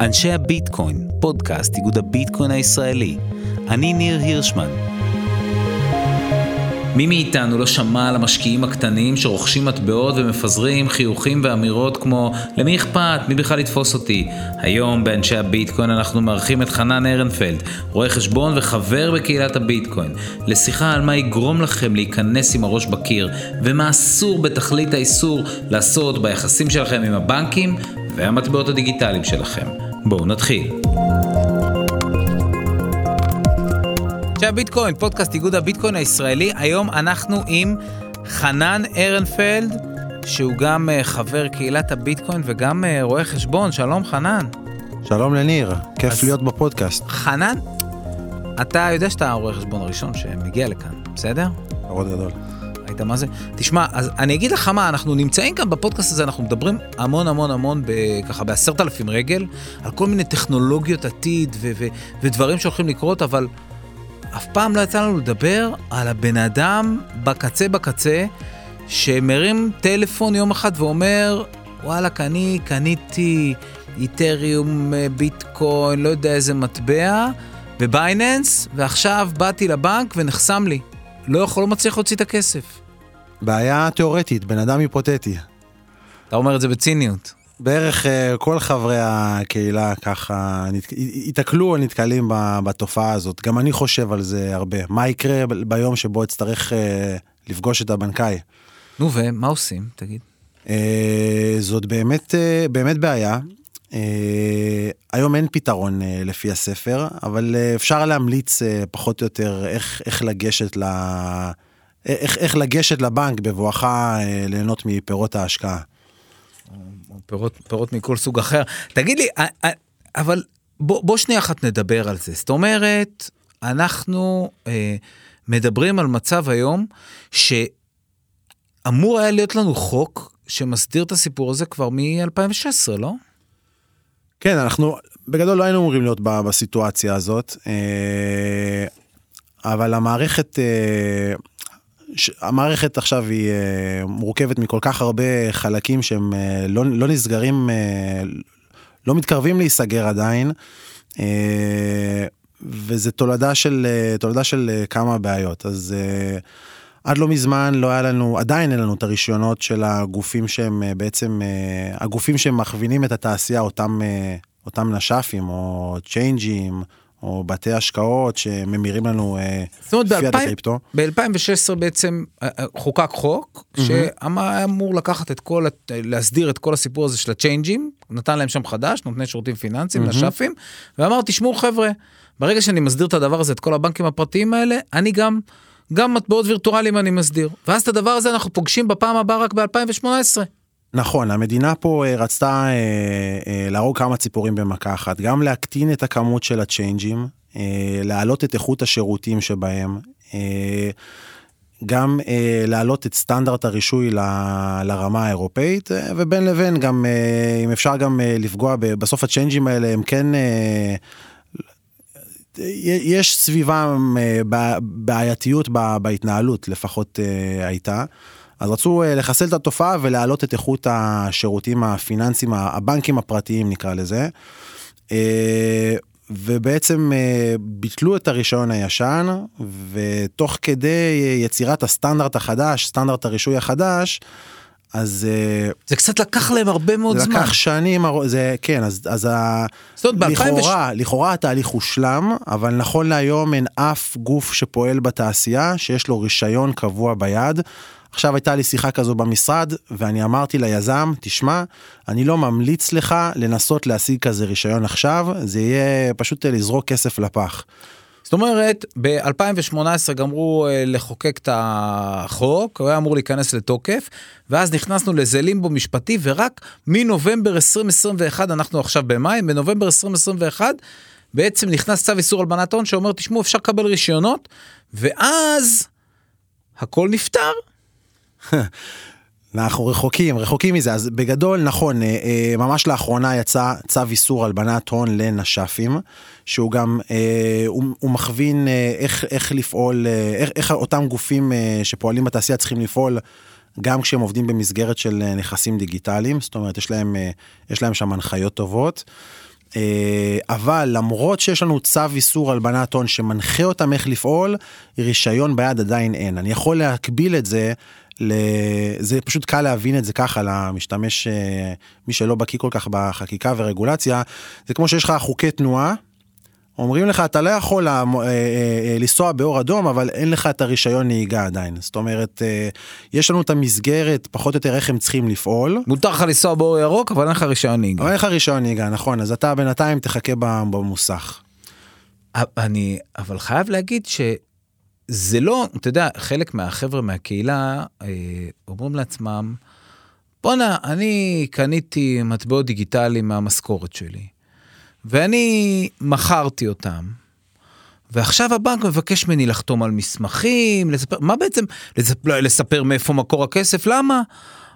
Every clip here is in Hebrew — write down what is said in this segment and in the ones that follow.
אנשי הביטקוין, פודקאסט איגוד הביטקוין הישראלי. אני ניר הירשמן. מי מאיתנו לא שמע על המשקיעים הקטנים שרוכשים מטבעות ומפזרים חיוכים ואמירות כמו למי אכפת, מי בכלל יתפוס אותי? היום באנשי הביטקוין אנחנו מארחים את חנן ארנפלד, רואה חשבון וחבר בקהילת הביטקוין, לשיחה על מה יגרום לכם להיכנס עם הראש בקיר, ומה אסור בתכלית האיסור לעשות ביחסים שלכם עם הבנקים והמטבעות הדיגיטליים שלכם. בואו נתחיל. אנשי הביטקוין, פודקאסט איגוד הביטקוין הישראלי. היום אנחנו עם חנן ארנפלד, שהוא גם אה, חבר קהילת הביטקוין וגם אה, רואה חשבון. שלום חנן. שלום לניר, כיף אז- להיות בפודקאסט. חנן, אתה יודע שאתה הרואה חשבון הראשון שמגיע לכאן, בסדר? כבוד גדול. ראית מה זה? תשמע, אז אני אגיד לך מה, אנחנו נמצאים כאן בפודקאסט הזה, אנחנו מדברים המון המון המון, ב- ככה בעשרת אלפים רגל, על כל מיני טכנולוגיות עתיד ו- ו- ודברים שהולכים לקרות, אבל אף פעם לא יצא לנו לדבר על הבן אדם בקצה בקצה, שמרים טלפון יום אחד ואומר, וואלכ, אני קניתי איתריום, אה, ביטקוין, לא יודע איזה מטבע, בבייננס, ועכשיו באתי לבנק ונחסם לי. לא יכול, לא מצליח להוציא את הכסף. בעיה תיאורטית, בן אדם היפותטי. אתה אומר את זה בציניות. בערך אה, כל חברי הקהילה ככה ייתקלו או נתקלים בתופעה הזאת. גם אני חושב על זה הרבה. מה יקרה ביום שבו אצטרך אה, לפגוש את הבנקאי? נו, ומה עושים? תגיד. אה, זאת באמת, באמת בעיה. היום אין פתרון לפי הספר, אבל אפשר להמליץ פחות או יותר איך, איך לגשת ל... איך, איך לגשת לבנק בבואך ליהנות מפירות ההשקעה. פירות, פירות מכל סוג אחר. תגיד לי, אבל בוא, בוא שנייה אחת נדבר על זה. זאת אומרת, אנחנו אה, מדברים על מצב היום שאמור היה להיות לנו חוק שמסדיר את הסיפור הזה כבר מ-2016, לא? כן, אנחנו בגדול לא היינו אמורים להיות בסיטואציה הזאת, אה, אבל המערכת, אה, המערכת עכשיו היא אה, מורכבת מכל כך הרבה חלקים שהם אה, לא, לא נסגרים, אה, לא מתקרבים להיסגר עדיין, וזה תולדה של, תולדה של כמה בעיות. אז עד לא מזמן לא היה לנו, עדיין אין לנו את הרישיונות של הגופים שהם בעצם, הגופים שמכווינים את התעשייה, אותם, אותם נש"פים או צ'יינג'ים או בתי השקעות שממירים לנו אה, זאת אומרת, ב-2000 הקריפטו. ב-2016 בעצם אה, אה, חוקק חוק שהיה אמור לקחת את כל, להסדיר את כל הסיפור הזה של הצ'יינג'ים, נתן להם שם חדש, נותני שירותים פיננסיים, נש"פים, ואמר, תשמעו חבר'ה, ברגע שאני מסדיר את הדבר הזה, את כל הבנקים הפרטיים האלה, אני גם, גם מטבעות וירטואליים אני מסדיר. ואז את הדבר הזה אנחנו פוגשים בפעם הבאה רק ב-2018. נכון, המדינה פה אה, רצתה אה, אה, להרוג כמה ציפורים במכה אחת, גם להקטין את הכמות של הצ'יינג'ים, להעלות את איכות השירותים שבהם, גם אה, להעלות את סטנדרט הרישוי ל, לרמה האירופאית, אה, ובין לבין גם, אה, אם אפשר גם אה, לפגוע, ב, בסוף הצ'יינג'ים האלה הם כן... אה, יש סביבם בע- בעייתיות בהתנהלות, לפחות הייתה. אז רצו אה, לחסל את התופעה ולהעלות את איכות השירותים הפיננסיים, הבנקים הפרטיים נקרא לזה. אה, ובעצם אה, ביטלו את הרישיון הישן, ותוך כדי יצירת הסטנדרט החדש, סטנדרט הרישוי החדש, אז זה קצת לקח להם הרבה מאוד זה זמן. לקח שנים, זה כן, אז, אז ה... זאת אומרת, ב- 2000 לכאורה, לכאורה התהליך הושלם, אבל נכון להיום אין אף גוף שפועל בתעשייה שיש לו רישיון קבוע ביד. עכשיו הייתה לי שיחה כזו במשרד, ואני אמרתי ליזם, תשמע, אני לא ממליץ לך לנסות להשיג כזה רישיון עכשיו, זה יהיה פשוט אה, לזרוק כסף לפח. זאת אומרת, ב-2018 גמרו אה, לחוקק את החוק, הוא היה אמור להיכנס לתוקף, ואז נכנסנו לאיזה לימבו משפטי, ורק מנובמבר 2021, אנחנו עכשיו במאי, בנובמבר 2021, בעצם נכנס צו איסור הלבנת הון שאומר, תשמעו, אפשר לקבל רישיונות, ואז הכל נפתר. אנחנו רחוקים, רחוקים מזה, אז בגדול נכון, אה, אה, ממש לאחרונה יצא צו איסור הלבנת הון לנש"פים, שהוא גם, אה, הוא, הוא מכווין איך, איך לפעול, איך, איך אותם גופים שפועלים בתעשייה צריכים לפעול גם כשהם עובדים במסגרת של נכסים דיגיטליים, זאת אומרת, יש להם, יש להם שם הנחיות טובות. אבל למרות שיש לנו צו איסור הלבנת הון שמנחה אותם איך לפעול, רישיון ביד עדיין אין. אני יכול להקביל את זה, זה פשוט קל להבין את זה ככה למשתמש, מי שלא בקיא כל כך בחקיקה ורגולציה, זה כמו שיש לך חוקי תנועה. אומרים לך אתה לא יכול אה, אה, אה, לנסוע באור אדום אבל אין לך את הרישיון נהיגה עדיין זאת אומרת יש לנו את המסגרת פחות או יותר איך הם צריכים לפעול. מותר לך לנסוע באור ירוק אבל אין לך רישיון נהיגה. אין לך רישיון נהיגה נכון אז אתה בינתיים תחכה במוסך. אני אבל חייב להגיד שזה לא אתה יודע חלק מהחבר'ה מהקהילה אומרים לעצמם בואנה אני קניתי מטבעות דיגיטליים מהמשכורת שלי. ואני מכרתי אותם. ועכשיו הבנק מבקש ממני לחתום על מסמכים, לספר, מה בעצם, לספר, לספר מאיפה מקור הכסף? למה?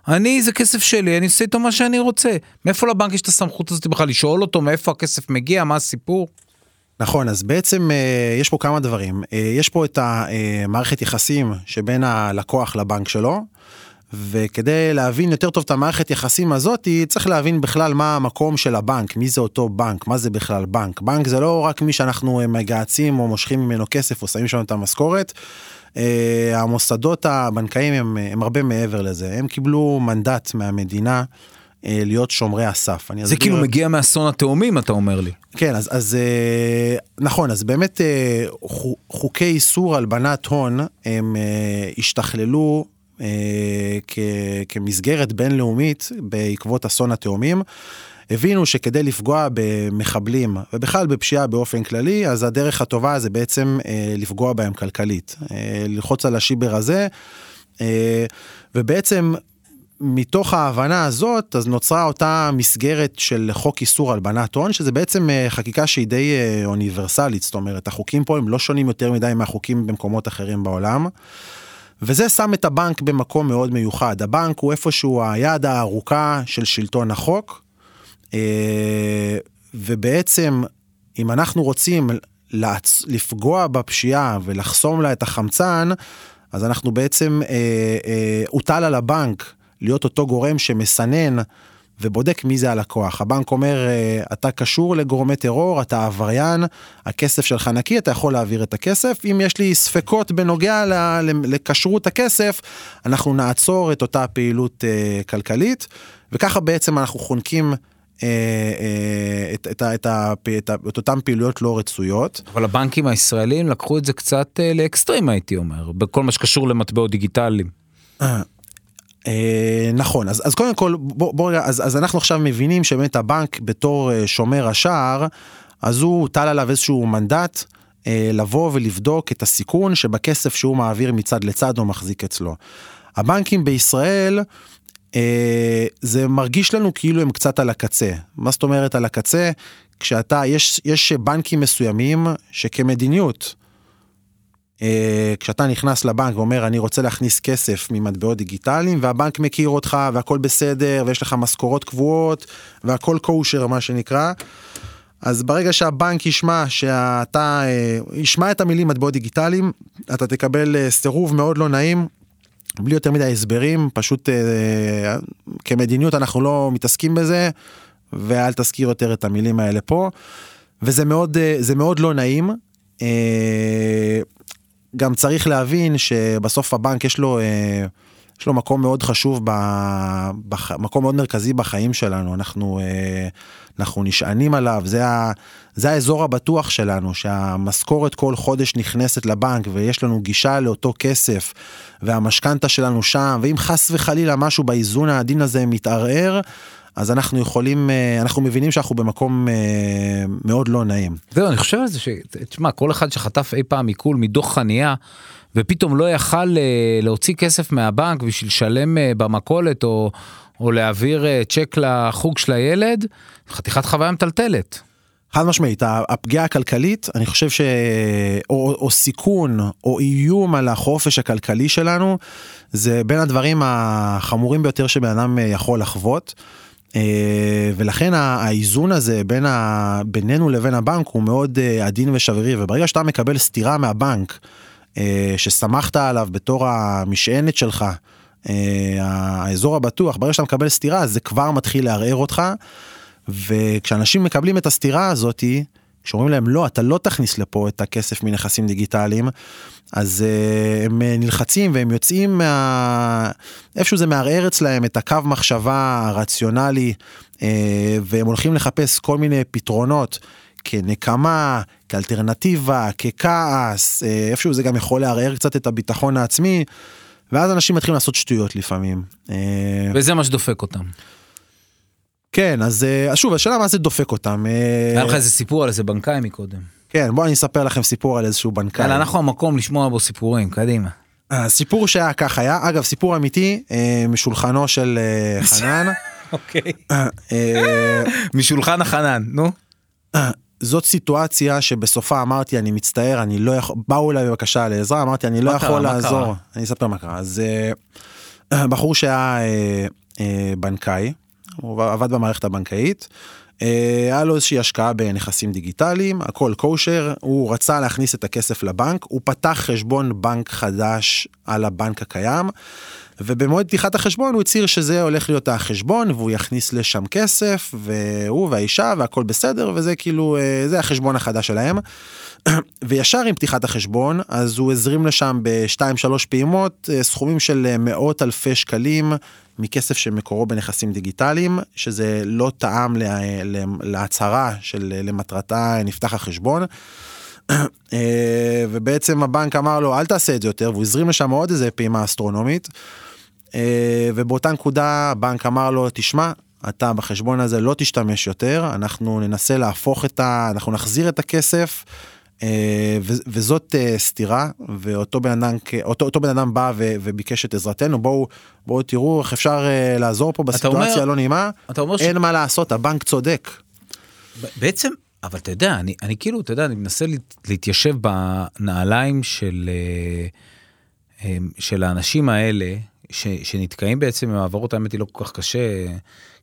אני, זה כסף שלי, אני עושה איתו מה שאני רוצה. מאיפה לבנק יש את הסמכות הזאת בכלל לשאול אותו מאיפה הכסף מגיע, מה הסיפור? נכון, אז בעצם אה, יש פה כמה דברים. אה, יש פה את המערכת יחסים שבין הלקוח לבנק שלו, וכדי להבין יותר טוב את המערכת יחסים הזאתי, צריך להבין בכלל מה המקום של הבנק, מי זה אותו בנק, מה זה בכלל בנק. בנק זה לא רק מי שאנחנו מגהצים או מושכים ממנו כסף או שמים שם את המשכורת. Uh, המוסדות הבנקאיים הם, הם הרבה מעבר לזה, הם קיבלו מנדט מהמדינה להיות שומרי הסף. זה אסביר... כאילו מגיע מאסון התאומים אתה אומר לי. כן אז, אז uh, נכון אז באמת uh, חוקי איסור הלבנת הון הם השתכללו אה, כמסגרת בינלאומית בעקבות אסון התאומים. הבינו שכדי לפגוע במחבלים ובכלל בפשיעה באופן כללי אז הדרך הטובה זה בעצם אה, לפגוע בהם כלכלית אה, ללחוץ על השיבר הזה אה, ובעצם מתוך ההבנה הזאת אז נוצרה אותה מסגרת של חוק איסור הלבנת הון שזה בעצם אה, חקיקה שהיא די אה, אוניברסלית זאת אומרת החוקים פה הם לא שונים יותר מדי מהחוקים במקומות אחרים בעולם. וזה שם את הבנק במקום מאוד מיוחד. הבנק הוא איפשהו היד הארוכה של שלטון החוק, אה, ובעצם אם אנחנו רוצים לפגוע בפשיעה ולחסום לה את החמצן, אז אנחנו בעצם, אה, אה, הוטל על הבנק להיות אותו גורם שמסנן ובודק מי זה הלקוח. הבנק אומר, אה, אתה קשור לגורמי טרור, אתה עבריין, הכסף שלך נקי, אתה יכול להעביר את הכסף. אם יש לי ספקות בנוגע לכשרות הכסף, אנחנו נעצור את אותה פעילות אה, כלכלית, וככה בעצם אנחנו חונקים אה, את, את, את, את, את אותן פעילויות לא רצויות. אבל הבנקים הישראלים לקחו את זה קצת לאקסטרים הייתי אומר, בכל מה שקשור למטבעות דיגיטליים. אה, נכון אז אז קודם כל בוא, בוא רגע אז, אז אנחנו עכשיו מבינים שבאמת הבנק בתור אה, שומר השער אז הוא הוטל עליו איזשהו מנדט אה, לבוא ולבדוק את הסיכון שבכסף שהוא מעביר מצד לצד או מחזיק אצלו. הבנקים בישראל זה מרגיש לנו כאילו הם קצת על הקצה מה זאת אומרת על הקצה כשאתה יש יש בנקים מסוימים שכמדיניות. אה, כשאתה נכנס לבנק ואומר אני רוצה להכניס כסף ממטבעות דיגיטליים והבנק מכיר אותך והכל בסדר ויש לך משכורות קבועות והכל קושר מה שנקרא. אז ברגע שהבנק ישמע שאתה אה, ישמע את המילים מטבעות דיגיטליים אתה תקבל אה, סירוב מאוד לא נעים. בלי יותר מדי הסברים פשוט כמדיניות אנחנו לא מתעסקים בזה ואל תזכיר יותר את המילים האלה פה וזה מאוד זה מאוד לא נעים. גם צריך להבין שבסוף הבנק יש לו, אה, יש לו מקום מאוד חשוב, ב, בח, מקום מאוד מרכזי בחיים שלנו, אנחנו, אה, אנחנו נשענים עליו, זה, ה, זה האזור הבטוח שלנו, שהמשכורת כל חודש נכנסת לבנק ויש לנו גישה לאותו כסף והמשכנתה שלנו שם, ואם חס וחלילה משהו באיזון העדין הזה מתערער, אז אנחנו יכולים, אה, אנחנו מבינים שאנחנו במקום אה, מאוד לא נעים. זהו, אני חושב על זה ש... תשמע, כל אחד שחטף אי פעם עיקול מדוח חנייה, ופתאום לא יכל אה, להוציא כסף מהבנק בשביל לשלם במכולת או, או להעביר צ'ק לחוג של הילד, חתיכת חוויה מטלטלת. חד משמעית, הפגיעה הכלכלית, אני חושב ש... או, או סיכון או איום על החופש הכלכלי שלנו, זה בין הדברים החמורים ביותר שבן אדם יכול לחוות. אה, ולכן האיזון הזה בין ה... בינינו לבין הבנק הוא מאוד אה, עדין ושברירי וברגע שאתה מקבל סטירה מהבנק אה, שסמכת עליו בתור המשענת שלך האזור הבטוח, ברגע שאתה מקבל סטירה זה כבר מתחיל לערער אותך. וכשאנשים מקבלים את הסטירה הזאתי, כשאומרים להם לא אתה לא תכניס לפה את הכסף מנכסים דיגיטליים אז uh, הם נלחצים והם יוצאים מה... איפשהו זה מערער אצלהם את הקו מחשבה הרציונלי uh, והם הולכים לחפש כל מיני פתרונות כנקמה, כאלטרנטיבה, ככעס, uh, איפשהו זה גם יכול לערער קצת את הביטחון העצמי ואז אנשים מתחילים לעשות שטויות לפעמים. Uh, וזה מה שדופק אותם. כן, אז אה, שוב, השאלה מה זה דופק אותם. אה, היה לך איזה סיפור על איזה בנקאי מקודם. כן, בוא אני אספר לכם סיפור על איזשהו בנקאי. יאללה, אנחנו המקום לשמוע בו סיפורים, קדימה. הסיפור שהיה כך היה, אגב, סיפור אמיתי, אה, משולחנו של חנן. אוקיי. משולחן החנן, נו. זאת סיטואציה שבסופה אמרתי אני מצטער אני לא יכול באו אליי בבקשה לעזרה אמרתי אני לא יכול לעזור אני אספר מה קרה אז בחור שהיה בנקאי הוא עבד במערכת הבנקאית. אה, היה לו איזושהי השקעה בנכסים דיגיטליים, הכל קושר, הוא רצה להכניס את הכסף לבנק, הוא פתח חשבון בנק חדש על הבנק הקיים, ובמועד פתיחת החשבון הוא הצהיר שזה הולך להיות החשבון והוא יכניס לשם כסף, והוא והאישה והכל בסדר, וזה כאילו, אה, זה החשבון החדש שלהם. וישר עם פתיחת החשבון, אז הוא הזרים לשם בשתיים שלוש פעימות אה, סכומים של מאות אלפי שקלים מכסף שמקורו בנכסים דיגיטליים, שזה לא טעם להצהרה של למטרתה נפתח החשבון. אה, ובעצם הבנק אמר לו אל תעשה את זה יותר והוא הזרים לשם עוד איזה פעימה אסטרונומית. אה, ובאותה נקודה הבנק אמר לו תשמע אתה בחשבון הזה לא תשתמש יותר אנחנו ננסה להפוך את ה... אנחנו נחזיר את הכסף וזאת אה, סתירה ואותו בן אדם אותו, אותו בן אדם בא וביקש את עזרתנו בואו בואו תראו איך אפשר אה, לעזור פה בסיטואציה הלא נעימה אין ש... מה לעשות הבנק צודק. בעצם אבל אתה יודע אני אני כאילו אתה יודע אני מנסה להתיישב בנעליים של של האנשים האלה ש, שנתקעים בעצם עם העברות האמת היא לא כל כך קשה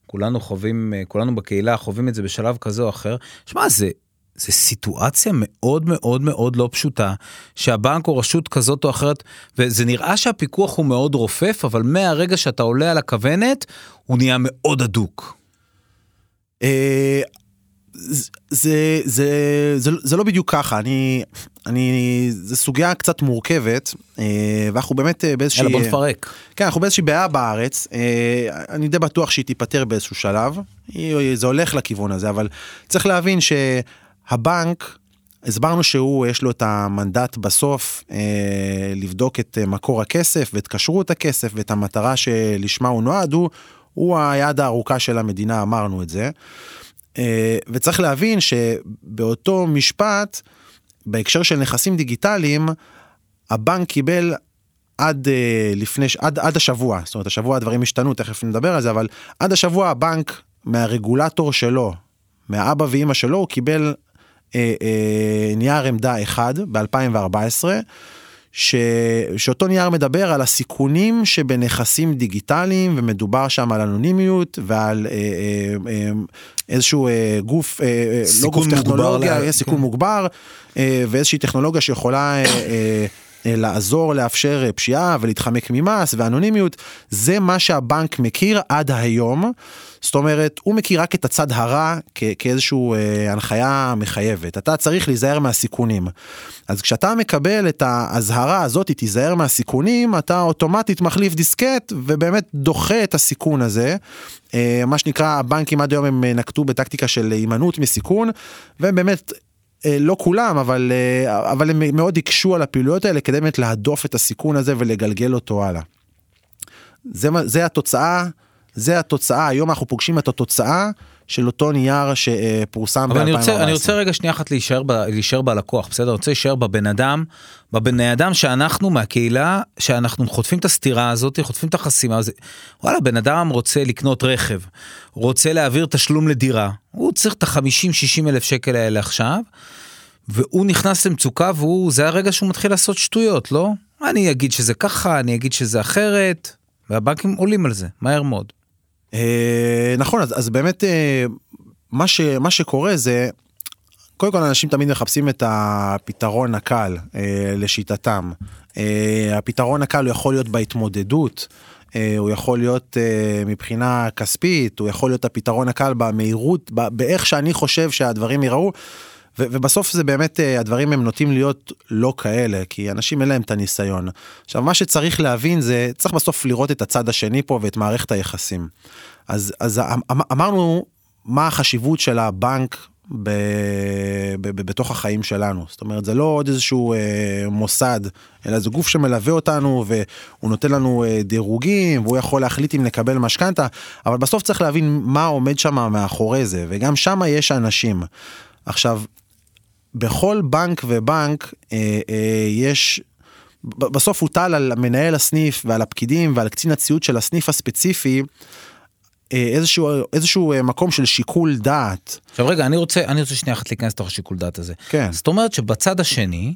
כולנו חווים כולנו בקהילה חווים את זה בשלב כזה או אחר. שמע זה זה סיטואציה מאוד מאוד מאוד לא פשוטה, שהבנק או רשות כזאת או אחרת, וזה נראה שהפיקוח הוא מאוד רופף, אבל מהרגע שאתה עולה על הכוונת, הוא נהיה מאוד הדוק. אה, זה, זה, זה, זה לא בדיוק ככה, אני, אני, זה סוגיה קצת מורכבת, אה, ואנחנו באמת אה, באיזושהי... יאללה בוא נפרק. כן, אנחנו באיזושהי בעיה בארץ, אני די בטוח שהיא תיפתר באיזשהו שלב, זה הולך לכיוון הזה, אבל צריך להבין ש... הבנק, הסברנו שהוא, יש לו את המנדט בסוף אה, לבדוק את אה, מקור הכסף ואת כשרות הכסף ואת המטרה שלשמה הוא נועד, הוא, הוא היד הארוכה של המדינה, אמרנו את זה. אה, וצריך להבין שבאותו משפט, בהקשר של נכסים דיגיטליים, הבנק קיבל עד אה, לפני, עד, עד השבוע, זאת אומרת השבוע הדברים השתנו, תכף נדבר על זה, אבל עד השבוע הבנק מהרגולטור שלו, מהאבא ואימא שלו, הוא קיבל אה, אה, נייר עמדה אחד ב-2014, ש... שאותו נייר מדבר על הסיכונים שבנכסים דיגיטליים ומדובר שם על אנונימיות ועל אה, אה, אה, איזשהו אה, גוף, אה, לא גוף טכנולוגיה, לה... סיכון כן. מוגבר אה, ואיזושהי טכנולוגיה שיכולה אה, אה, אה, לעזור לאפשר אה, פשיעה ולהתחמק ממס ואנונימיות, זה מה שהבנק מכיר עד היום. זאת אומרת, הוא מכיר רק את הצד הרע כאיזושהי אה, הנחיה מחייבת. אתה צריך להיזהר מהסיכונים. אז כשאתה מקבל את האזהרה הזאת, תיזהר מהסיכונים, אתה אוטומטית מחליף דיסקט ובאמת דוחה את הסיכון הזה. אה, מה שנקרא, הבנקים עד היום הם אה, נקטו בטקטיקה של הימנעות מסיכון, והם באמת אה, לא כולם אבל אה, אבל הם מאוד הקשו על הפעילויות האלה כדי באמת להדוף את הסיכון הזה ולגלגל אותו הלאה. זה, זה התוצאה זה התוצאה היום אנחנו פוגשים את התוצאה של אותו נייר שפורסם ב-2014. אני רוצה, אני רוצה רגע שנייה אחת להישאר, ב, להישאר בלקוח בסדר אני רוצה להישאר בבן אדם בבן אדם שאנחנו מהקהילה שאנחנו חוטפים את הסתירה הזאת חוטפים את החסימה הזאת. וואלה בן אדם רוצה לקנות רכב רוצה להעביר תשלום לדירה הוא צריך את ה-50-60 אלף שקל האלה עכשיו. והוא נכנס למצוקה והוא זה הרגע שהוא מתחיל לעשות שטויות לא אני אגיד שזה ככה אני אגיד שזה אחרת והבנקים עולים על זה מהר מאוד. אה, נכון אז, אז באמת אה, מה, ש, מה שקורה זה קודם כל אנשים תמיד מחפשים את הפתרון הקל אה, לשיטתם. הפתרון הקל יכול להיות בהתמודדות. הוא יכול להיות מבחינה כספית, הוא יכול להיות הפתרון הקל במהירות, באיך שאני חושב שהדברים ייראו. ובסוף זה באמת, אה, הדברים הם נוטים להיות לא כאלה, כי אנשים אין להם את הניסיון. עכשיו, מה שצריך להבין זה, צריך בסוף לראות את הצד השני פה ואת מערכת היחסים. אז, אז אמ- אמרנו מה החשיבות של הבנק ב, ב, ב, בתוך החיים שלנו. זאת אומרת, זה לא עוד איזשהו אה, מוסד, אלא זה גוף שמלווה אותנו והוא נותן לנו אה, דירוגים והוא יכול להחליט אם נקבל משכנתה, אבל בסוף צריך להבין מה עומד שם מאחורי זה, וגם שם יש אנשים. עכשיו, בכל בנק ובנק אה, אה, יש בסוף הוטל על מנהל הסניף ועל הפקידים ועל קצין הציות של הסניף הספציפי אה, איזשהו איזשהו אה, מקום של שיקול דעת. עכשיו רגע אני רוצה אני רוצה שנייה אחת להיכנס לתוך השיקול דעת הזה. כן. זאת אומרת שבצד השני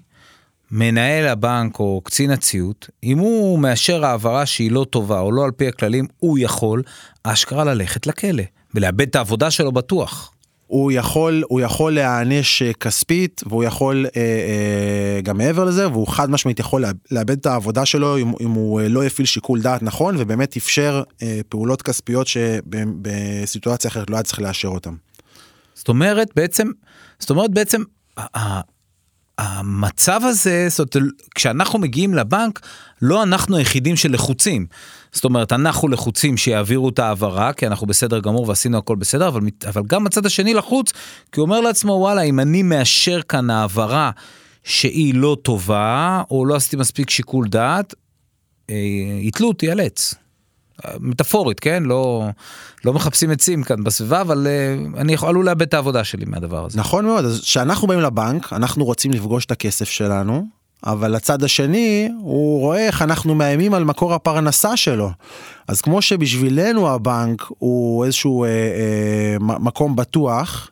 מנהל הבנק או קצין הציות אם הוא מאשר העברה שהיא לא טובה או לא על פי הכללים הוא יכול אשכרה ללכת לכלא ולאבד את העבודה שלו בטוח. הוא יכול הוא יכול להיענש אה, כספית והוא יכול אה, אה, גם מעבר לזה והוא חד משמעית יכול לאבד את העבודה שלו אם, אם הוא אה, לא יפעיל שיקול דעת נכון ובאמת אפשר אה, פעולות כספיות שבסיטואציה אחרת לא היה צריך לאשר אותם. זאת אומרת בעצם זאת אומרת בעצם המצב הזה, זאת אומרת, כשאנחנו מגיעים לבנק, לא אנחנו היחידים שלחוצים. זאת אומרת, אנחנו לחוצים שיעבירו את ההעברה, כי אנחנו בסדר גמור ועשינו הכל בסדר, אבל, אבל גם הצד השני לחוץ, כי הוא אומר לעצמו, וואלה, אם אני מאשר כאן העברה שהיא לא טובה, או לא עשיתי מספיק שיקול דעת, אה, יתלו אותי על עץ. מטאפורית כן לא לא מחפשים עצים כאן בסביבה אבל uh, אני יכול עלול לאבד את העבודה שלי מהדבר הזה נכון מאוד אז כשאנחנו באים לבנק אנחנו רוצים לפגוש את הכסף שלנו אבל הצד השני הוא רואה איך אנחנו מאיימים על מקור הפרנסה שלו. אז כמו שבשבילנו הבנק הוא איזשהו אה, אה, מקום בטוח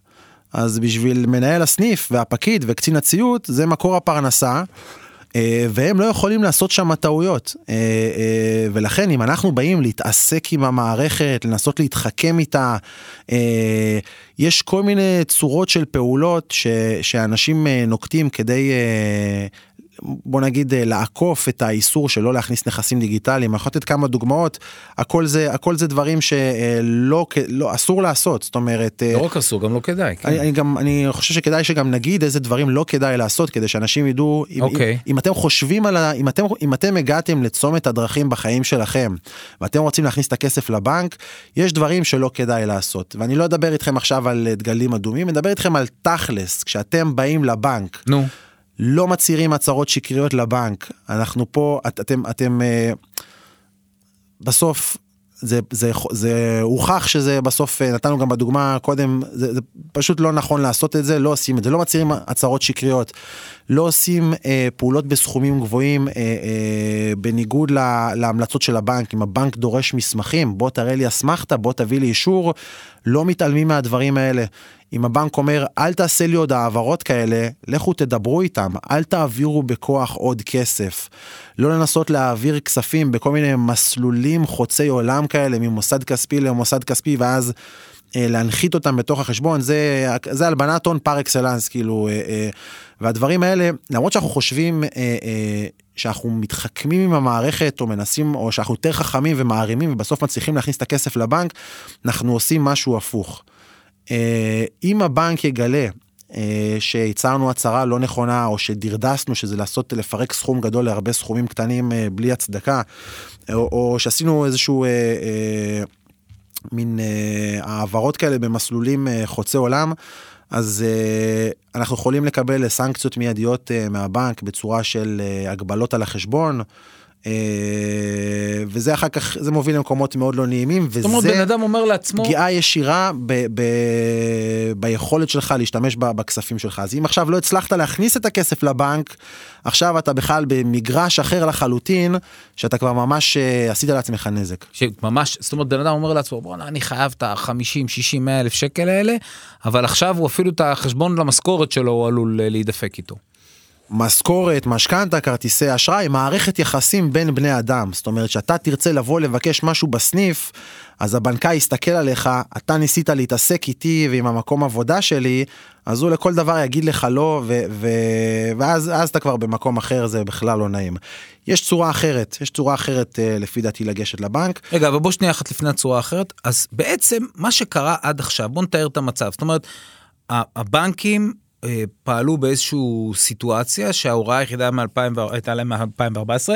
אז בשביל מנהל הסניף והפקיד וקצין הציות זה מקור הפרנסה. אה, והם לא יכולים לעשות שם טעויות. אה, אה, ולכן אם אנחנו באים להתעסק עם המערכת, לנסות להתחכם איתה, יש כל מיני צורות של פעולות ש, שאנשים נוקטים כדי בוא נגיד אה, לעקוף את האיסור שלא להכניס נכסים דיגיטליים, אני יכול לתת כמה דוגמאות, הכל זה, הכל זה דברים שלא, לא, אסור לעשות, זאת אומרת... אה, לא רק אסור, גם לא כדאי. כן. אני, אני גם, אני חושב שכדאי שגם נגיד איזה דברים לא כדאי לעשות, כדי שאנשים ידעו, אם, אוקיי. אם, אם אתם חושבים על ה... אם אתם, אם אתם הגעתם לצומת הדרכים בחיים שלכם, ואתם רוצים להכניס את הכסף לבנק, יש דברים שלא כדאי לעשות. ואני לא אדבר איתכם עכשיו על דגלים אדומים, אני אדבר איתכם על תכלס, כשאתם באים לבנק. נו. לא מצהירים הצהרות שקריות לבנק. אנחנו פה, את, אתם, אתם, אה, בסוף זה, זה, זה הוכח שזה בסוף, אה, נתנו גם בדוגמה קודם, זה, זה פשוט לא נכון לעשות את זה, לא עושים את זה, לא מצהירים הצהרות שקריות, לא עושים אה, פעולות בסכומים גבוהים אה, אה, בניגוד לה, להמלצות של הבנק, אם הבנק דורש מסמכים, בוא תראה לי אסמכתה, בוא תביא לי אישור, לא מתעלמים מהדברים האלה. אם הבנק אומר אל תעשה לי עוד העברות כאלה, לכו תדברו איתם, אל תעבירו בכוח עוד כסף. לא לנסות להעביר כספים בכל מיני מסלולים חוצי עולם כאלה ממוסד כספי למוסד כספי ואז להנחית אותם בתוך החשבון זה זה הלבנת הון פר אקסלנס כאילו אה, אה, והדברים האלה למרות שאנחנו חושבים אה, אה, שאנחנו מתחכמים עם המערכת או מנסים או שאנחנו יותר חכמים ומערימים ובסוף מצליחים להכניס את הכסף לבנק אנחנו עושים משהו הפוך. אה, אם הבנק יגלה אה, שהצהרנו הצהרה לא נכונה או שדרדסנו שזה לעשות לפרק סכום גדול להרבה סכומים קטנים אה, בלי הצדקה או, או שעשינו איזשהו אה, אה, מין אה, העברות כאלה במסלולים אה, חוצי עולם אז אה, אנחנו יכולים לקבל סנקציות מיידיות אה, מהבנק בצורה של אה, הגבלות על החשבון. אה, וזה אחר כך זה מוביל למקומות מאוד לא נעימים וזה אומרת בן אדם אומר לעצמו פגיעה ישירה ב, ב, ביכולת שלך להשתמש בכספים שלך אז אם עכשיו לא הצלחת להכניס את הכסף לבנק עכשיו אתה בכלל במגרש אחר לחלוטין שאתה כבר ממש אה, עשית לעצמך נזק. ממש זאת אומרת בן אדם אומר לעצמו בואנה אני חייב את ה-50 60 100 אלף שקל האלה אבל עכשיו הוא אפילו את החשבון למשכורת שלו הוא עלול אה, להידפק איתו. משכורת, משכנתה, כרטיסי אשראי, מערכת יחסים בין בני אדם. זאת אומרת, שאתה תרצה לבוא לבקש משהו בסניף, אז הבנקאי יסתכל עליך, אתה ניסית להתעסק איתי ועם המקום עבודה שלי, אז הוא לכל דבר יגיד לך לא, ו- ו- ואז אתה כבר במקום אחר, זה בכלל לא נעים. יש צורה אחרת, יש צורה אחרת uh, לפי דעתי לגשת לבנק. רגע, אבל בוא שנייה אחת לפני הצורה האחרת. אז בעצם מה שקרה עד עכשיו, בוא נתאר את המצב. זאת אומרת, הבנקים אה, פעלו באיזושהי סיטואציה שההוראה היחידה הייתה להם מ-2014,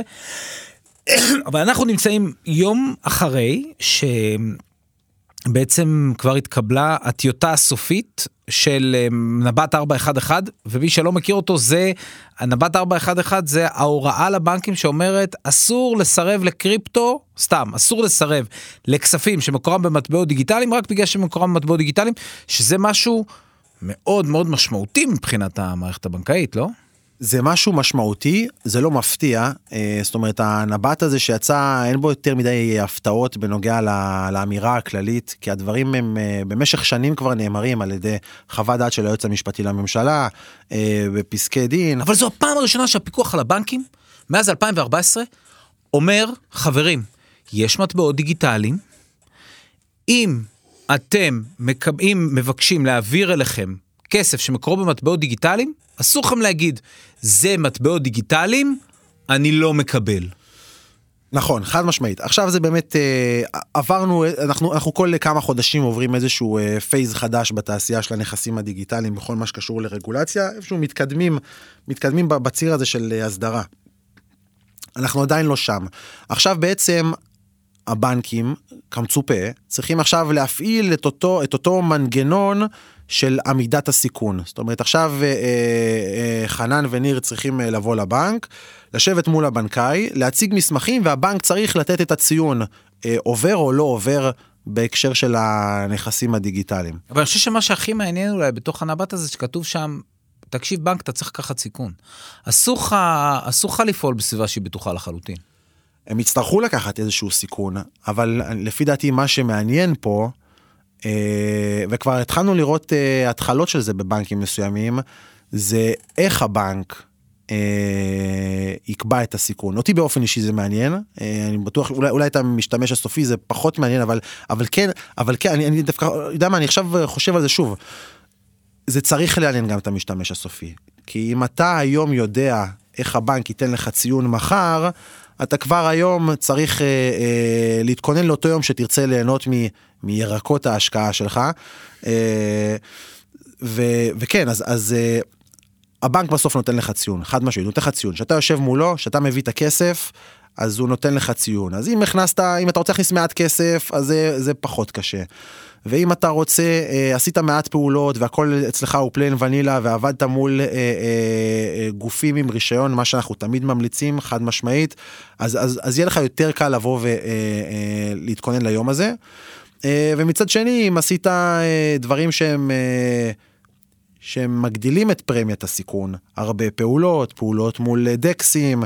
אבל אנחנו נמצאים יום אחרי שבעצם כבר התקבלה הטיוטה הסופית של אה, נבט 411, ומי שלא מכיר אותו זה, נבט 411 זה ההוראה לבנקים שאומרת אסור לסרב לקריפטו, סתם, אסור לסרב לכספים שמקורם במטבעות דיגיטליים רק בגלל שמקורם במטבעות דיגיטליים, שזה משהו... מאוד מאוד משמעותי מבחינת המערכת הבנקאית, לא? זה משהו משמעותי, זה לא מפתיע, אה, זאת אומרת הנבט הזה שיצא אין בו יותר מדי הפתעות בנוגע לאמירה הכללית, כי הדברים הם אה, במשך שנים כבר נאמרים על ידי חוות דעת של היועץ המשפטי לממשלה, אה, בפסקי דין. אבל זו הפעם הראשונה שהפיקוח על הבנקים, מאז 2014, אומר, חברים, יש מטבעות דיגיטליים, אם אתם מקבעים, מבקשים להעביר אליכם כסף שמקורו במטבעות דיגיטליים, אסור לכם להגיד, זה מטבעות דיגיטליים, אני לא מקבל. נכון, חד משמעית. עכשיו זה באמת, אה, עברנו, אנחנו, אנחנו כל כמה חודשים עוברים איזשהו אה, phase חדש בתעשייה של הנכסים הדיגיטליים בכל מה שקשור לרגולציה, איפשהו מתקדמים, מתקדמים בציר הזה של אה, הסדרה. אנחנו עדיין לא שם. עכשיו בעצם הבנקים, כמצופה, צריכים עכשיו להפעיל את אותו, את אותו מנגנון של אמידת הסיכון. זאת אומרת, עכשיו אה, אה, חנן וניר צריכים אה, לבוא לבנק, לשבת מול הבנקאי, להציג מסמכים, והבנק צריך לתת את הציון, אה, עובר או לא עובר בהקשר של הנכסים הדיגיטליים. אבל אני חושב שמה שהכי מעניין אולי בתוך הנבט הזה, שכתוב שם, תקשיב, בנק, אתה צריך לקחת סיכון. אסור לך לפעול בסביבה שהיא בטוחה לחלוטין. הם יצטרכו לקחת איזשהו סיכון, אבל לפי דעתי מה שמעניין פה, אה, וכבר התחלנו לראות אה, התחלות של זה בבנקים מסוימים, זה איך הבנק אה, יקבע את הסיכון. אותי באופן אישי זה מעניין, אני בטוח, אולי, אולי את המשתמש הסופי זה פחות מעניין, אבל, אבל כן, אבל כן, אני, אני דווקא, יודע מה, אני עכשיו חושב על זה שוב. זה צריך לעניין גם את המשתמש הסופי. כי אם אתה היום יודע איך הבנק ייתן לך ציון מחר, אתה כבר היום צריך אה, אה, להתכונן לאותו יום שתרצה ליהנות מ, מירקות ההשקעה שלך. אה, ו, וכן, אז, אז אה, הבנק בסוף נותן לך ציון, חד משמעית, נותן לך ציון. כשאתה יושב מולו, כשאתה מביא את הכסף, אז הוא נותן לך ציון. אז אם הכנסת, אם אתה רוצה להכניס מעט כסף, אז זה, זה פחות קשה. ואם אתה רוצה, אה, עשית מעט פעולות והכל אצלך הוא plain vanilla ועבדת מול אה, אה, אה, גופים עם רישיון, מה שאנחנו תמיד ממליצים חד משמעית, אז, אז, אז יהיה לך יותר קל לבוא ולהתכונן אה, אה, ליום הזה. אה, ומצד שני, אם עשית אה, דברים שהם... אה, שהם מגדילים את פרמיית הסיכון, הרבה פעולות, פעולות מול דקסים,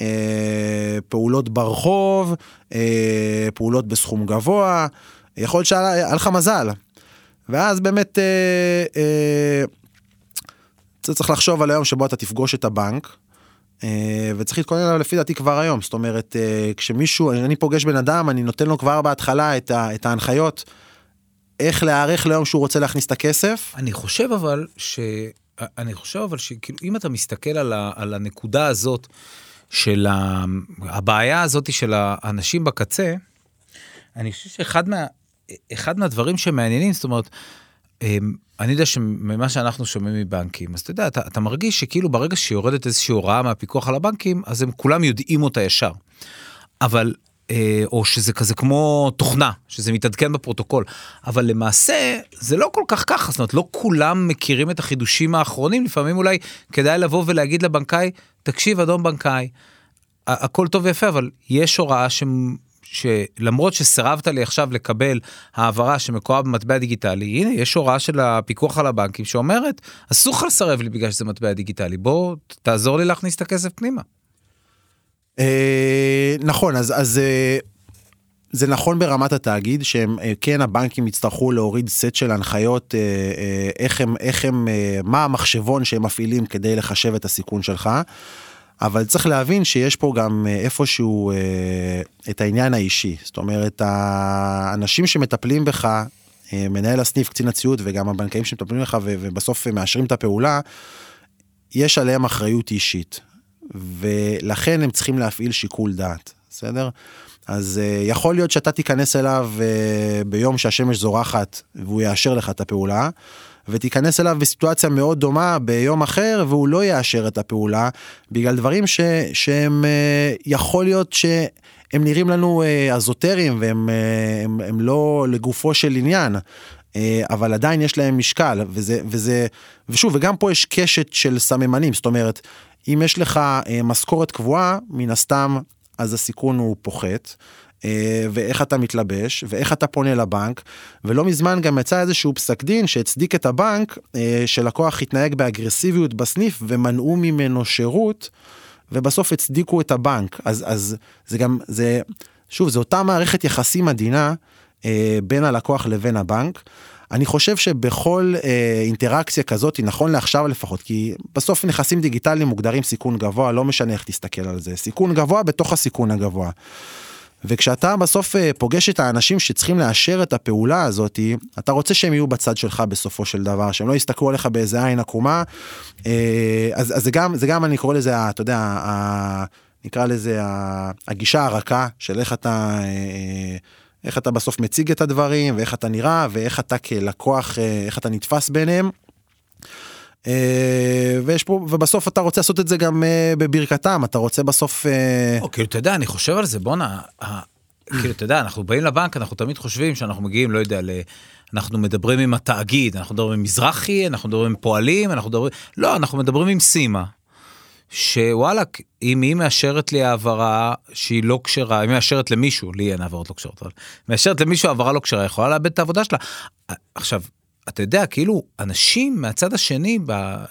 אה, פעולות ברחוב, אה, פעולות בסכום גבוה, יכול להיות שהיה לך מזל. ואז באמת אה, אה, צריך לחשוב על היום שבו אתה תפגוש את הבנק. אה, וצריך להתכונן עליו לפי דעתי כבר היום זאת אומרת אה, כשמישהו אני פוגש בן אדם אני נותן לו כבר בהתחלה את, ה, את ההנחיות איך להיערך ליום שהוא רוצה להכניס את הכסף. אני חושב אבל ש... אני חושב אבל שכאילו אם אתה מסתכל על, ה, על הנקודה הזאת של ה, הבעיה הזאת של האנשים בקצה, אני חושב שאחד מה, אחד מהדברים שמעניינים, זאת אומרת, אמ, אני יודע שממה שאנחנו שומעים מבנקים, אז אתה יודע, אתה, אתה מרגיש שכאילו ברגע שיורדת איזושהי הוראה מהפיקוח על הבנקים, אז הם כולם יודעים אותה ישר. אבל, אה, או שזה כזה כמו תוכנה, שזה מתעדכן בפרוטוקול, אבל למעשה זה לא כל כך ככה, זאת אומרת, לא כולם מכירים את החידושים האחרונים, לפעמים אולי כדאי לבוא ולהגיד לבנקאי, תקשיב, אדון בנקאי, הכל טוב ויפה, אבל יש הוראה שלמרות שסירבת לי עכשיו לקבל העברה שמקורה במטבע דיגיטלי, הנה יש הוראה של הפיקוח על הבנקים שאומרת, אסור לך לסרב לי בגלל שזה מטבע דיגיטלי, בוא תעזור לי להכניס את הכסף פנימה. אה, נכון, אז, אה, זה נכון ברמת התאגיד שהם אה, כן הבנקים יצטרכו להוריד סט של הנחיות איך הם איך הם מה המחשבון שהם מפעילים כדי לחשב את הסיכון שלך. אבל צריך להבין שיש פה גם איפשהו את העניין האישי זאת אומרת האנשים שמטפלים בך מנהל הסניף קצין הציות וגם הבנקאים שמטפלים בך ובסוף מאשרים את הפעולה. יש עליהם אחריות אישית ולכן הם צריכים להפעיל שיקול דעת בסדר. אז uh, יכול להיות שאתה תיכנס אליו uh, ביום שהשמש זורחת והוא יאשר לך את הפעולה, ותיכנס אליו בסיטואציה מאוד דומה ביום אחר והוא לא יאשר את הפעולה בגלל דברים ש, שהם uh, יכול להיות שהם נראים לנו uh, אזוטריים והם uh, הם, הם לא לגופו של עניין. אבל עדיין יש להם משקל וזה וזה ושוב וגם פה יש קשת של סממנים זאת אומרת אם יש לך משכורת קבועה מן הסתם אז הסיכון הוא פוחת. אה, ואיך אתה מתלבש ואיך אתה פונה לבנק ולא מזמן גם יצא איזשהו פסק דין שהצדיק את הבנק אה, שלקוח התנהג באגרסיביות בסניף ומנעו ממנו שירות ובסוף הצדיקו את הבנק אז אז זה גם זה שוב זה אותה מערכת יחסים עדינה אה, בין הלקוח לבין הבנק. אני חושב שבכל אה, אינטראקציה כזאת, נכון לעכשיו לפחות, כי בסוף נכסים דיגיטליים מוגדרים סיכון גבוה, לא משנה איך תסתכל על זה, סיכון גבוה בתוך הסיכון הגבוה. וכשאתה בסוף אה, פוגש את האנשים שצריכים לאשר את הפעולה הזאת, אתה רוצה שהם יהיו בצד שלך בסופו של דבר, שהם לא יסתכלו עליך באיזה עין עקומה. אה, אז, אז זה גם, זה גם אני קורא לזה, אתה יודע, נקרא לזה הגישה הרכה של איך אתה... אה, איך אתה בסוף מציג את הדברים ואיך אתה נראה ואיך אתה כלקוח איך אתה נתפס ביניהם. אה, ויש פה ובסוף אתה רוצה לעשות את זה גם אה, בברכתם אתה רוצה בסוף. או, כאילו אתה יודע אני חושב על זה בואנה. כאילו אתה יודע אנחנו באים לבנק אנחנו תמיד חושבים שאנחנו מגיעים לא יודע ל... אנחנו מדברים עם התאגיד אנחנו מדברים עם מזרחי אנחנו מדברים עם פועלים אנחנו מדברים לא אנחנו מדברים עם סימה שוואלה, אם היא מאשרת לי העברה שהיא לא כשרה, היא מאשרת למישהו, לי אין העברות לא כשרות, אבל מאשרת למישהו העברה לא כשרה, יכולה לאבד את העבודה שלה. עכשיו, אתה יודע, כאילו, אנשים מהצד השני,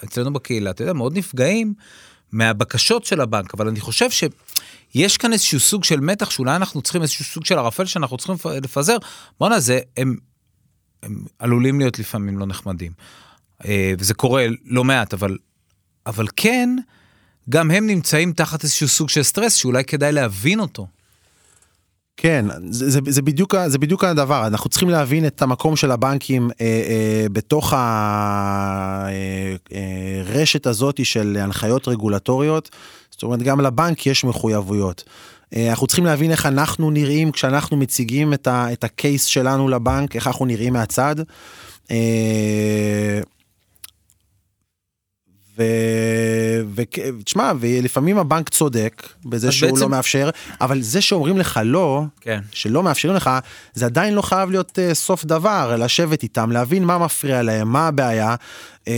אצלנו בקהילה, אתה יודע, מאוד נפגעים מהבקשות של הבנק, אבל אני חושב שיש כאן איזשהו סוג של מתח שאולי אנחנו צריכים איזשהו סוג של ערפל שאנחנו צריכים לפזר. בואנה, זה, הם, הם עלולים להיות לפעמים לא נחמדים. אה, וזה קורה לא מעט, אבל, אבל כן, גם הם נמצאים תחת איזשהו סוג של סטרס שאולי כדאי להבין אותו. כן, זה, זה, זה, בדיוק, זה בדיוק הדבר, אנחנו צריכים להבין את המקום של הבנקים אה, אה, בתוך הרשת אה, אה, הזאת של הנחיות רגולטוריות, זאת אומרת גם לבנק יש מחויבויות. אה, אנחנו צריכים להבין איך אנחנו נראים כשאנחנו מציגים את, ה, את הקייס שלנו לבנק, איך אנחנו נראים מהצד. אה, ותשמע, ולפעמים הבנק צודק בזה שהוא לא בעצם... לא מאפשר, אבל זה שאומרים לך לא, כן. שלא מאפשרים לך, זה עדיין לא חייב להיות uh, סוף דבר, לשבת איתם, להבין מה מפריע להם, מה הבעיה, uh,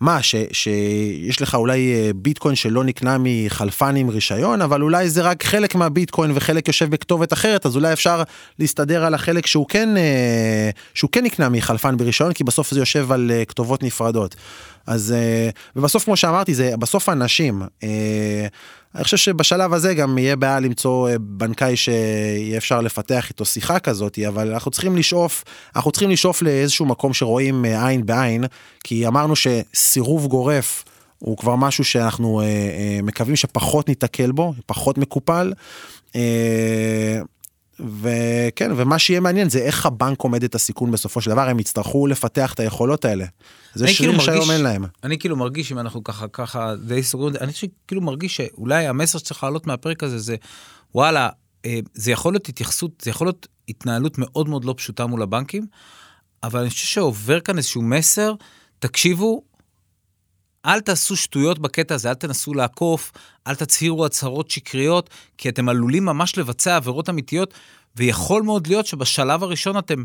מה, ש, שיש לך אולי uh, ביטקוין שלא נקנה מחלפן עם רישיון, אבל אולי זה רק חלק מהביטקוין וחלק יושב בכתובת אחרת, אז אולי אפשר להסתדר על החלק שהוא כן, uh, שהוא כן נקנה מחלפן ברישיון, כי בסוף זה יושב על uh, כתובות נפרדות. אז אה, ובסוף כמו שאמרתי זה בסוף אנשים. אה, אני חושב שבשלב הזה גם יהיה בעיה למצוא אה, בנקאי שיהיה אפשר לפתח איתו שיחה כזאת אבל אנחנו צריכים לשאוף אנחנו צריכים לשאוף לאיזשהו מקום שרואים עין בעין כי אמרנו שסירוב גורף הוא כבר משהו שאנחנו מקווים שפחות ניתקל בו פחות מקופל. וכן ומה שיהיה מעניין זה איך הבנק עומד את הסיכון בסופו של דבר הם יצטרכו לפתח את היכולות האלה. זה שריר כאילו שהיום אין להם. אני כאילו מרגיש אם אנחנו ככה ככה די סוגרים אני כאילו מרגיש שאולי המסר שצריך לעלות מהפרק הזה זה וואלה אה, זה יכול להיות התייחסות זה יכול להיות התנהלות מאוד מאוד לא פשוטה מול הבנקים. אבל אני חושב שעובר כאן איזשהו מסר תקשיבו. אל תעשו שטויות בקטע הזה, אל תנסו לעקוף, אל תצהירו הצהרות שקריות, כי אתם עלולים ממש לבצע עבירות אמיתיות, ויכול מאוד להיות שבשלב הראשון אתם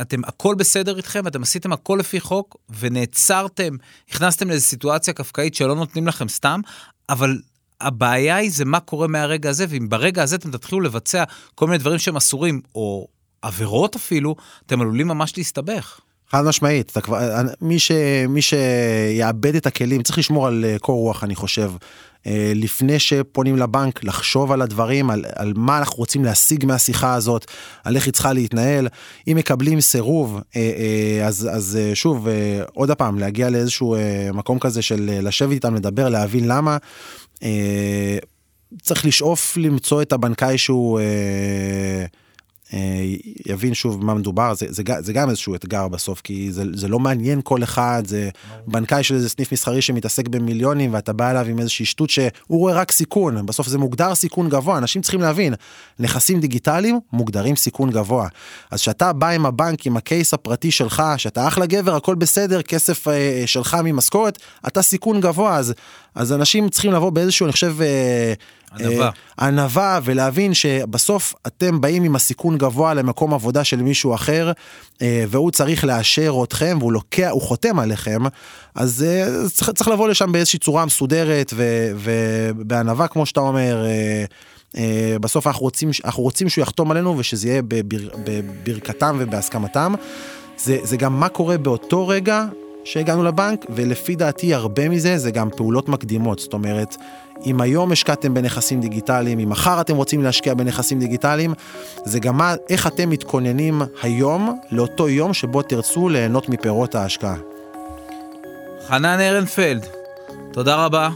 אתם הכל בסדר איתכם, אתם עשיתם הכל לפי חוק ונעצרתם, נכנסתם לאיזו סיטואציה קפקאית שלא נותנים לכם סתם, אבל הבעיה היא זה מה קורה מהרגע הזה, ואם ברגע הזה אתם תתחילו לבצע כל מיני דברים שהם אסורים, או עבירות אפילו, אתם עלולים ממש להסתבך. חד משמעית, אתה כבר, מי, ש, מי שיאבד את הכלים, צריך לשמור על אה, קור רוח אני חושב. אה, לפני שפונים לבנק, לחשוב על הדברים, על, על מה אנחנו רוצים להשיג מהשיחה הזאת, על איך היא צריכה להתנהל. אם מקבלים סירוב, אז, אז שוב, עוד פעם, להגיע לאיזשהו מקום כזה של לשבת איתם, לדבר, להבין למה. צריך לשאוף למצוא את הבנקאי שהוא אה, אה, יבין שוב מה מדובר זה, זה, זה גם איזשהו אתגר בסוף כי זה, זה לא מעניין כל אחד זה בנקאי של איזה סניף מסחרי שמתעסק במיליונים ואתה בא אליו עם איזושהי שטות שהוא רואה רק סיכון בסוף זה מוגדר סיכון גבוה אנשים צריכים להבין נכסים דיגיטליים מוגדרים סיכון גבוה אז שאתה בא עם הבנק עם הקייס הפרטי שלך שאתה אחלה גבר הכל בסדר כסף אה, שלך ממשכורת אתה סיכון גבוה אז אז אנשים צריכים לבוא באיזשהו אני חושב. אה, ענווה. אה, ענווה ולהבין שבסוף אתם באים עם הסיכון גבוה למקום עבודה של מישהו אחר אה, והוא צריך לאשר אתכם והוא לוקח הוא חותם עליכם אז אה, צריך, צריך לבוא לשם באיזושהי צורה מסודרת ובענווה כמו שאתה אומר. בסוף אנחנו רוצים אנחנו רוצים שהוא יחתום עלינו ושזה יהיה בבר, בברכתם ובהסכמתם. זה, זה גם מה קורה באותו רגע שהגענו לבנק, ולפי דעתי הרבה מזה זה גם פעולות מקדימות. זאת אומרת, אם היום השקעתם בנכסים דיגיטליים, אם מחר אתם רוצים להשקיע בנכסים דיגיטליים, זה גם מה, איך אתם מתכוננים היום לאותו יום שבו תרצו ליהנות מפירות ההשקעה. חנן אהרנפלד, תודה רבה.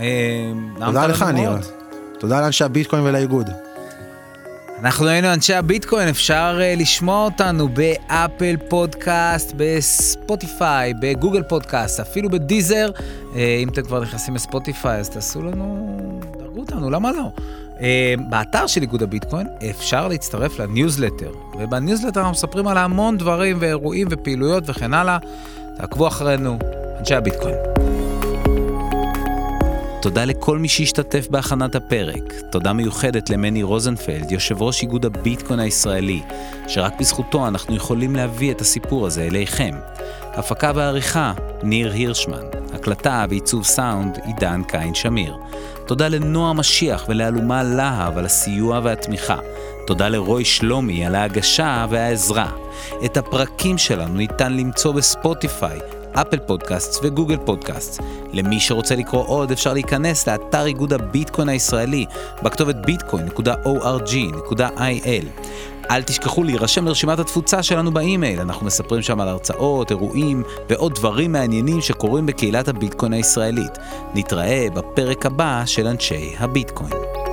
אה, תודה לך, ניר. תודה לאנשי הביטקוין ולאיגוד. אנחנו היינו אנשי הביטקוין, אפשר uh, לשמוע אותנו ב Apple Podcast, ב Spotify, ב Google Podcast, אפילו ב Deezer. Uh, אם אתם כבר נכנסים ל Spotify, אז תעשו לנו, דרגו אותנו, למה לא? Uh, באתר של איגוד הביטקוין אפשר להצטרף לניוזלטר, ובניוזלטר אנחנו מספרים על המון דברים ואירועים ופעילויות וכן הלאה. תעקבו אחרינו, אנשי הביטקוין. תודה לכל מי שהשתתף בהכנת הפרק. תודה מיוחדת למני רוזנפלד, יושב ראש איגוד הביטקוין הישראלי, שרק בזכותו אנחנו יכולים להביא את הסיפור הזה אליכם. הפקה ועריכה, ניר הירשמן. הקלטה ועיצוב סאונד, עידן קין שמיר. תודה לנועה משיח ולאלומה להב על הסיוע והתמיכה. תודה לרוי שלומי על ההגשה והעזרה. את הפרקים שלנו ניתן למצוא בספוטיפיי, אפל פודקאסט וגוגל פודקאסט. למי שרוצה לקרוא עוד אפשר להיכנס לאתר איגוד הביטקוין הישראלי בכתובת bitcoin.org.il. אל תשכחו להירשם לרשימת התפוצה שלנו באימייל, אנחנו מספרים שם על הרצאות, אירועים ועוד דברים מעניינים שקורים בקהילת הביטקוין הישראלית. נתראה בפרק הבא של אנשי הביטקוין.